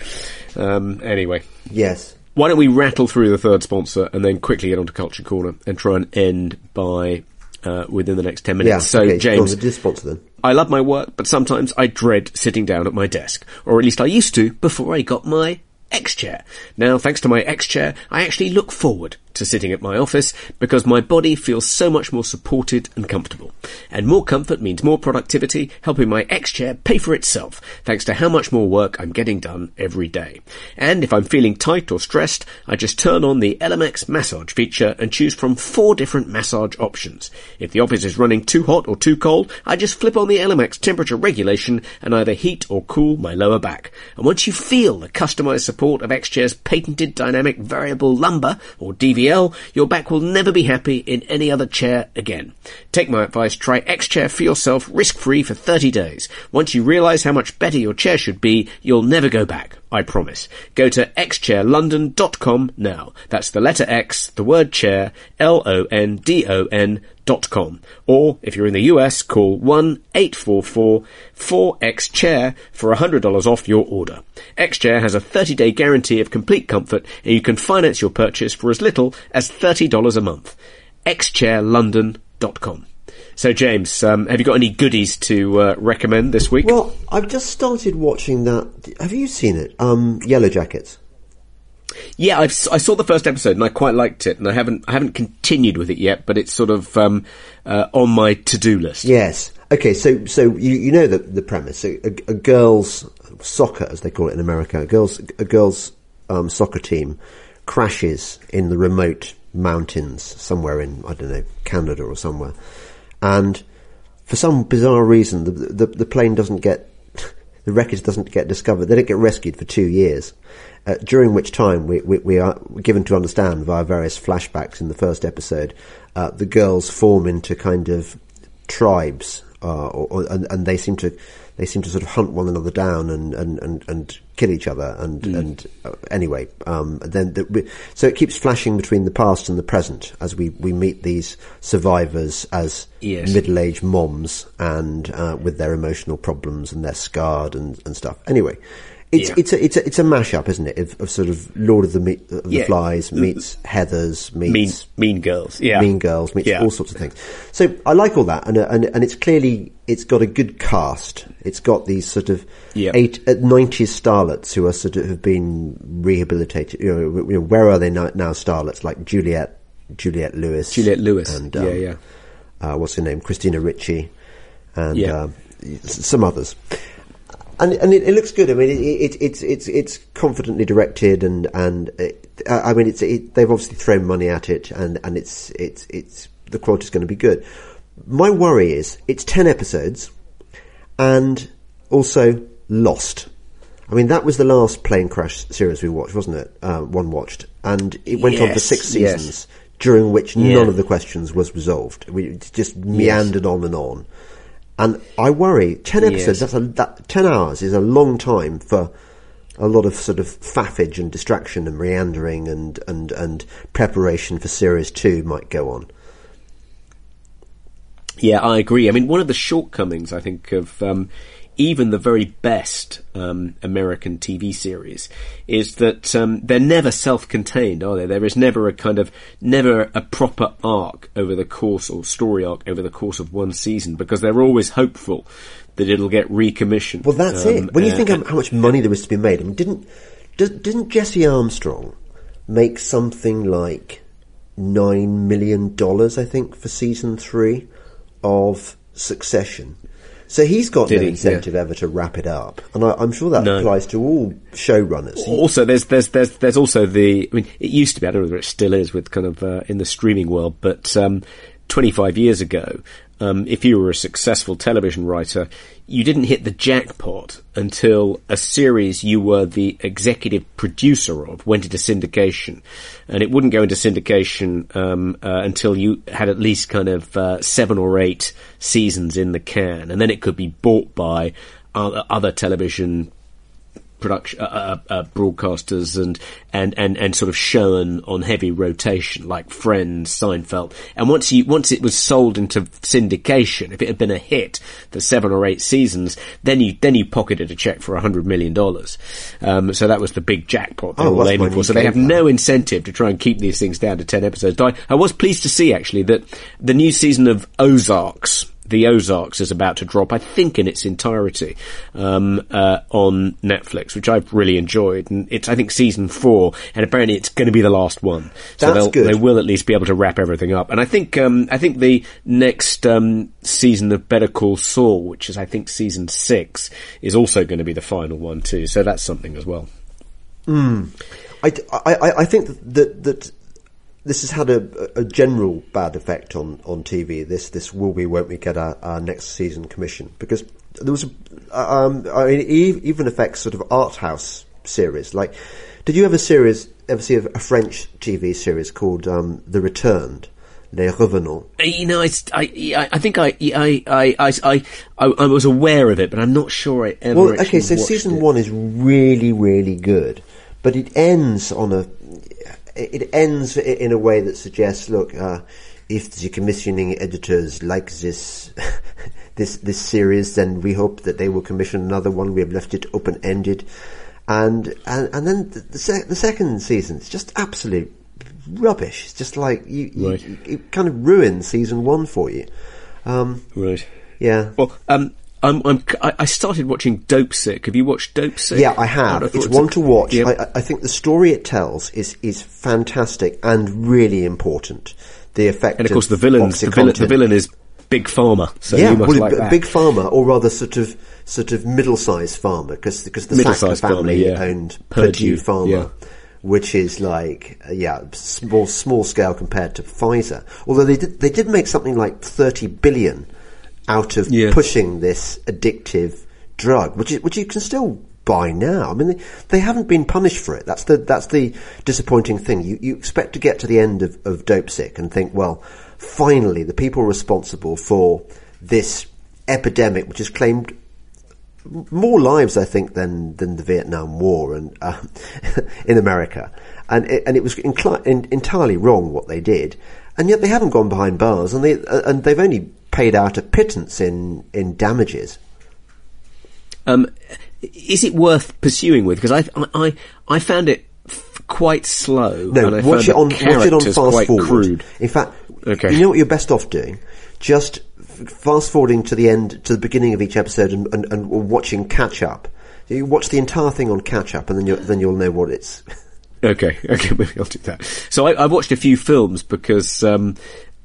Um, anyway. Yes. Why don't we rattle through the third sponsor and then quickly get on to Culture Corner and try and end by uh, within the next 10 minutes. Yeah. so, okay, James, the sponsor then. I love my work, but sometimes I dread sitting down at my desk. Or at least I used to before I got my X chair. Now, thanks to my X chair, I actually look forward to sitting at my office because my body feels so much more supported and comfortable. And more comfort means more productivity, helping my X chair pay for itself, thanks to how much more work I'm getting done every day. And if I'm feeling tight or stressed, I just turn on the LMX massage feature and choose from four different massage options. If the office is running too hot or too cold, I just flip on the LMX temperature regulation and either heat or cool my lower back. And once you feel the customized support of X-Chair's patented dynamic variable lumbar, or DVL, your back will never be happy in any other chair again. Take my advice, try X-Chair for yourself risk-free for 30 days. Once you realize how much better your chair should be, you'll never go back. I promise. Go to xchairlondon.com now. That's the letter X, the word chair, L-O-N-D-O-N dot com. Or, if you're in the US, call 1-844-4X-CHAIR for $100 off your order. X-Chair has a 30-day guarantee of complete comfort and you can finance your purchase for as little as $30 a month. xchairlondon.com. So, James, um, have you got any goodies to uh, recommend this week? Well, I've just started watching that. Have you seen it? Um, Yellow Jackets. Yeah, I've, I saw the first episode and I quite liked it, and I haven't I haven't continued with it yet, but it's sort of um, uh, on my to do list. Yes. Okay. So, so you you know the the premise. A, a, a girls' soccer, as they call it in America, a girls a girls um, soccer team crashes in the remote mountains somewhere in I don't know Canada or somewhere, and for some bizarre reason the the, the plane doesn't get the wreckage doesn't get discovered. They don't get rescued for two years. Uh, during which time we, we, we, are given to understand via various flashbacks in the first episode, uh, the girls form into kind of tribes, uh, or, or, and, and, they seem to they seem to sort of hunt one another down and and, and, and kill each other. And Mm. and uh, anyway, um, then the, so it keeps flashing between the past and the present as we, we meet these survivors as Yes. middle-aged moms and uh, with their emotional problems and they're scarred and, and stuff. Anyway, It's Yeah. it's a it's a it's a mashup, isn't it? Of, of sort of Lord of the Meat, of the Yeah. Flies meets Heathers meets Mean Mean Girls. Yeah. Mean Girls meets Yeah. all sorts of things. So I like all that, and and and it's clearly it's got a good cast. It's got these sort of Yeah. eight uh, nineties starlets who are sort of have been rehabilitated. You know, you know, where are they now, now? Starlets like Juliette Juliette Lewis, Juliette Lewis. and Yeah, um, yeah. Uh, what's her name? Christina Ricci, and Yeah. um, some others. And and it, it looks good. I mean, it, it, it's it's it's confidently directed, and and it, I mean, it's it, they've obviously thrown money at it, and and it's it's it's the quality's going to be good. My worry is it's ten episodes, and also Lost. I mean, that was the last plane crash series we watched, wasn't it? Uh, one watched, and it went on for Yes, six yes. seasons, during which Yeah. none of the questions was resolved. We it just meandered on and on. And I worry, 10 episodes, Yes. that's a, that, 10 hours is a long time for a lot of sort of faffage and distraction and meandering and, and, and preparation for series two might go on. Yeah, I agree. I mean, one of the shortcomings, I think, of um, even the very best um, American TV series is that um, they're never self-contained, are they? There is never a kind of never a proper arc over the course or story arc over the course of one season because they're always hopeful that it'll get recommissioned. Well, that's Um, it. When you uh, think of how much money there was to be made, I mean, didn't didn't Jesse Armstrong make something like nine million dollars? I think for season three of Succession. So he's got Did no he? incentive ever to wrap it up, and I, I'm sure that No. applies to all showrunners. Also, there's there's there's there's also the. I mean, it used to be. I don't know whether it still is with kind of uh, in the streaming world, but um, 25 years ago, um, if you were a successful television writer, you didn't hit the jackpot until a series you were the executive producer of went into syndication, and it wouldn't go into syndication um, uh, until you had at least kind of uh, seven or eight seasons in the can, and then it could be bought by other, other television production uh, uh, uh, broadcasters and, and and and sort of shown on heavy rotation like Friends, Seinfeld. And once you once it was sold into syndication, if it had been a hit for seven or eight seasons, then you then you pocketed a check for a hundred million dollars. Um, so that was the big jackpot they Oh, were aiming for. So they have game no incentive to try and keep these things down to ten episodes. I, I was pleased to see actually that the new season of Ozarks the Ozarks is about to drop, I think, in its entirety um, uh, on Netflix, which I've really enjoyed. And it's, I think, season four, and apparently it's going to be the last one. So That's they'll, good. they will at least be able to wrap everything up. And I think, um, I think the next um, season of Better Call Saul, which is I think season six, is also going to be the final one too. So that's something as well. I, I, I think that that this has had a, a general bad effect on, on TV. This this will we won't we get our, our next season commission because there was a, um, I mean it even affects sort of art house series. Like, did you ever series ever see a, a French TV series called um, The Returned? Les Revenants. Uh, You know, I, I, I think I, I, I, I, I, I was aware of it, but I'm not sure I ever. Well, okay, so season it. one is really, really good, but it ends on a. It ends in a way that suggests, look, uh, if the commissioning editors like this, [laughs] this this series, then we hope that they will commission another one. We have left it open ended, and and and then the the, sec- the second season is just absolute rubbish. It's just like you, you Right. it kind of ruins season one for you. Um, Right. yeah. Well, um, I'm, I'm, I I started watching Dopesick. Have you watched Dopesick? Yeah, I have. thought it's a- one to watch. Yeah. I, I think the story it tells is is fantastic and really important. The effect, and of course, the villains, the villain, the villain is Big Pharma. So yeah, well, like big farmer, or rather, sort of sort of middle-sized farmer, because because the Sackler farmer, family yeah. owned Purdue, Purdue, Pharma, yeah. which is like uh, yeah, small small scale compared to Pfizer. Although they did they did make something like thirty billion out of Yeah. pushing this addictive drug, which is, which you can still buy now. I mean, they, they haven't been punished for it. That's the that's the disappointing thing. You you expect to get to the end of, of Dopesick and think, well, finally, the people responsible for this epidemic, which has claimed more lives, I think, than than the Vietnam War and uh, [laughs] in America, and it, and it was incli- in, entirely wrong what they did, and yet they haven't gone behind bars, and they uh, and they've only paid out a pittance in in damages. Um, is it worth pursuing with? Because I, I, I found it f- quite slow. No, and I watch it on watch it on fast quite forward. crude. In fact, Okay. you know what you're best off doing? Just fast forwarding to the end, to the beginning of each episode, and, and, and watching catch up. You watch the entire thing on catch up, and then you then you'll know what it's. [laughs] Okay, okay, [laughs] maybe I'll do that. So I, I've watched a few films because um,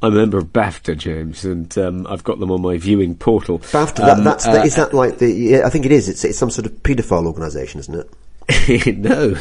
I'm a member of BAFTA, James, and um, I've got them on my viewing portal. BAFTA. That, Um, that's uh, is that like the? Yeah, I think it is. It's it's some sort of paedophile organisation, isn't it? [laughs] no,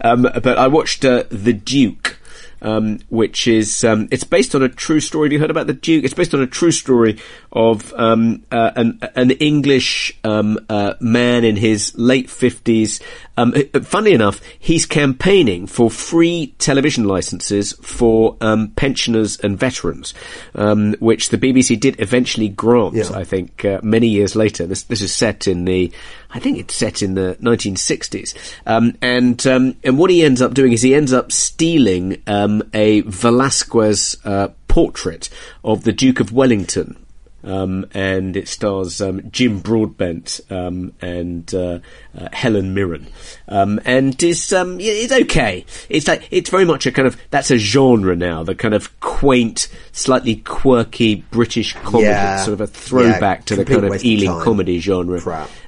[laughs] um, but I watched uh, The Duke. Um, which is um, it's based on a true story. Have you heard about the Duke? It's based on a true story of um, uh, an an English um, uh, man in his late fifties. Um, uh, funny enough, he's campaigning for free television licenses for um, pensioners and veterans, um, which the BBC did eventually grant. Yeah. I think uh, many years later. This this is set in the, I think it's set in the 1960s. Um, and um, and what he ends up doing is he ends up stealing um, a Velasquez uh, portrait of the Duke of Wellington. Um, and it stars um, Jim Broadbent um, and uh, uh, Helen Mirren, um, and is um, it's okay. It's like it's very much a kind of that's a genre now, the kind of quaint, slightly quirky British comedy, Yeah. sort of a throwback Yeah, to the kind of Ealing time. comedy genre.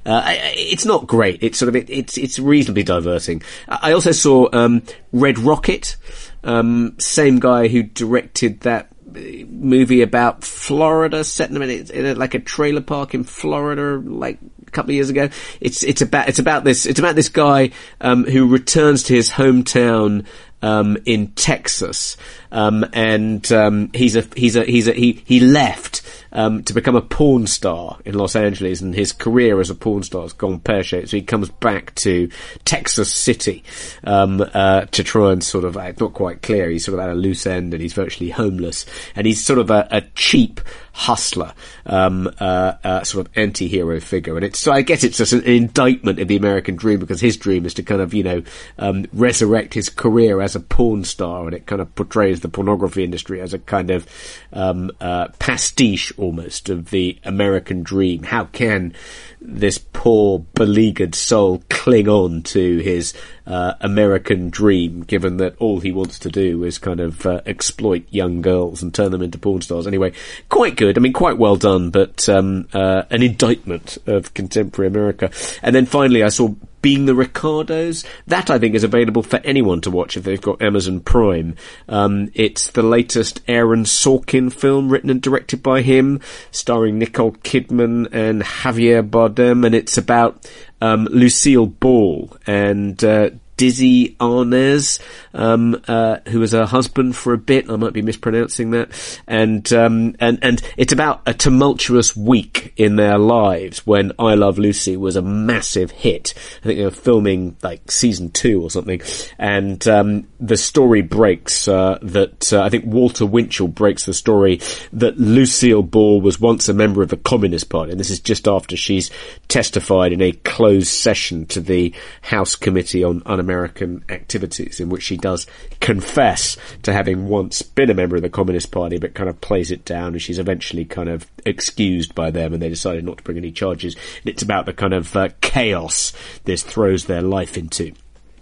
Uh, I- it's not great. It's sort of it, it's it's reasonably diverting. I also saw um, Red Rocket. Um, same guy who directed that movie about Florida, set in, a, in a, like a trailer park in Florida, like a couple of years ago. It's it's about it's about this it's about this guy um, who returns to his hometown um, in Texas, um, and um, he's a he's a he's a he he left um, to become a porn star in Los Angeles, and his career as a porn star has gone pear shaped. So he comes back to Texas City um, uh, to try and sort of uh, not quite clear. He's sort of at a loose end, and he's virtually homeless, and he's sort of a, a cheap hustler, um, uh, uh, sort of anti-hero figure. And it's, so I guess it's just an indictment of the American dream because his dream is to kind of, you know, um, resurrect his career as a porn star and it kind of portrays the pornography industry as a kind of, um, uh, pastiche almost of the American dream. How can this poor beleaguered soul cling on to his uh, American dream, given that all he wants to do is kind of uh, exploit young girls and turn them into porn stars. Anyway, quite good. I mean, quite well done, but um, uh, an indictment of contemporary America. And then finally, I saw being the Ricardos. That I think is available for anyone to watch if they've got Amazon Prime. Um, it's the latest Aaron Sorkin film written and directed by him, starring Nicole Kidman and Javier Bardem, and it's about um, Lucille Ball. And uh, Desi Arnaz, um, uh, who was her husband for a bit. I might be mispronouncing that. And, um, and, and it's about a tumultuous week in their lives when I Love Lucy was a massive hit. I think they were filming like season two or something. And, um, the story breaks, uh, that, uh, I think Walter Winchell breaks the story that Lucille Ball was once a member of the Communist Party. And this is just after she's testified in a closed session to the House Committee on Un-American Activities in which she does confess to having once been a member of the Communist Party but kind of plays it down and she's eventually kind of excused by them and they decided not to bring any charges. And it's about the kind of uh, chaos this throws their life into.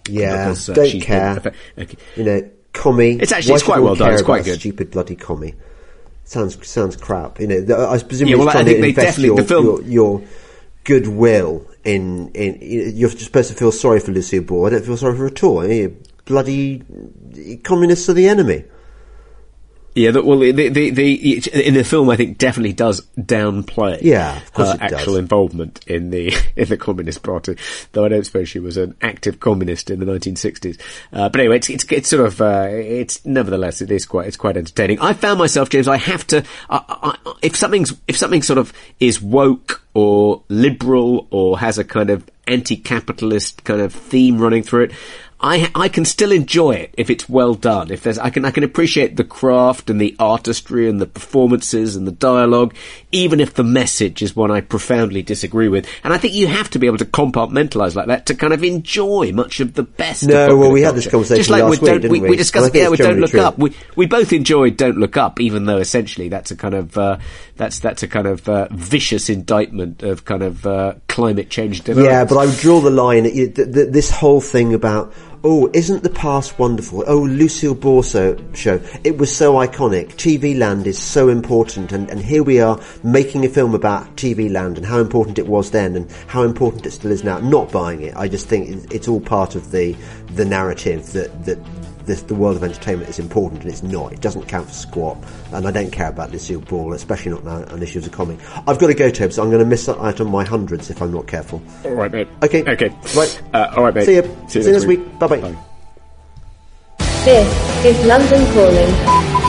Yeah, Because, uh, don't care. been- okay. You know, commie. It's actually- it's quite well done, it's quite good. Stupid bloody commie. Sounds sounds crap. You know, I presume Yeah, well, I trying think to they invest definitely- your, the film- your your goodwill in in. You're supposed to feel sorry for Lucille Ball. I don't feel sorry for her at all. Bloody communists are the enemy. Yeah, the, well, the, the, the, in the film, I think definitely does downplay Yeah, of course her it does. actual involvement in the [laughs] in the Communist Party. Though I don't suppose she was an active communist in the 1960s. Uh, but anyway, it's, it's it's sort of uh, it's nevertheless it is quite it's quite entertaining. I found myself, James. I have to I, I, if something's if something sort of is woke or liberal or has a kind of anti-capitalist kind of theme running through it. I I can still enjoy it if it's well done. If there's I can I can appreciate the craft and the artistry and the performances and the dialogue, even if the message is one I profoundly disagree with. And I think you have to be able to compartmentalize like that to kind of enjoy much of the best. No, well, we had this conversation Just like last with week, didn't we, we? we discussed yeah with Don't Look true. Up. We we both enjoyed Don't Look Up, even though essentially that's a kind of uh, that's that's a kind of uh, vicious indictment of kind of uh, climate change. Yeah, but I would draw the line th- th- this whole thing about oh, isn't the past wonderful? Oh, Lucille Ball's show, it was so iconic. TV Land is so important, and, and here we are making a film about TV Land and how important it was then and how important it still is now. Not buying it. I just think it's all part of the the narrative that that. The, the world of entertainment is important and it's not. It doesn't count for squat. And I don't care about Lucille Ball, especially not now on issues of comic. I've got to go, Tobe, so I'm going to miss out on my hundreds if I'm not careful. all right, mate. Okay. okay, Right. Uh, all right, mate. See you. See you next week. Bye-bye. Bye. This is London Calling.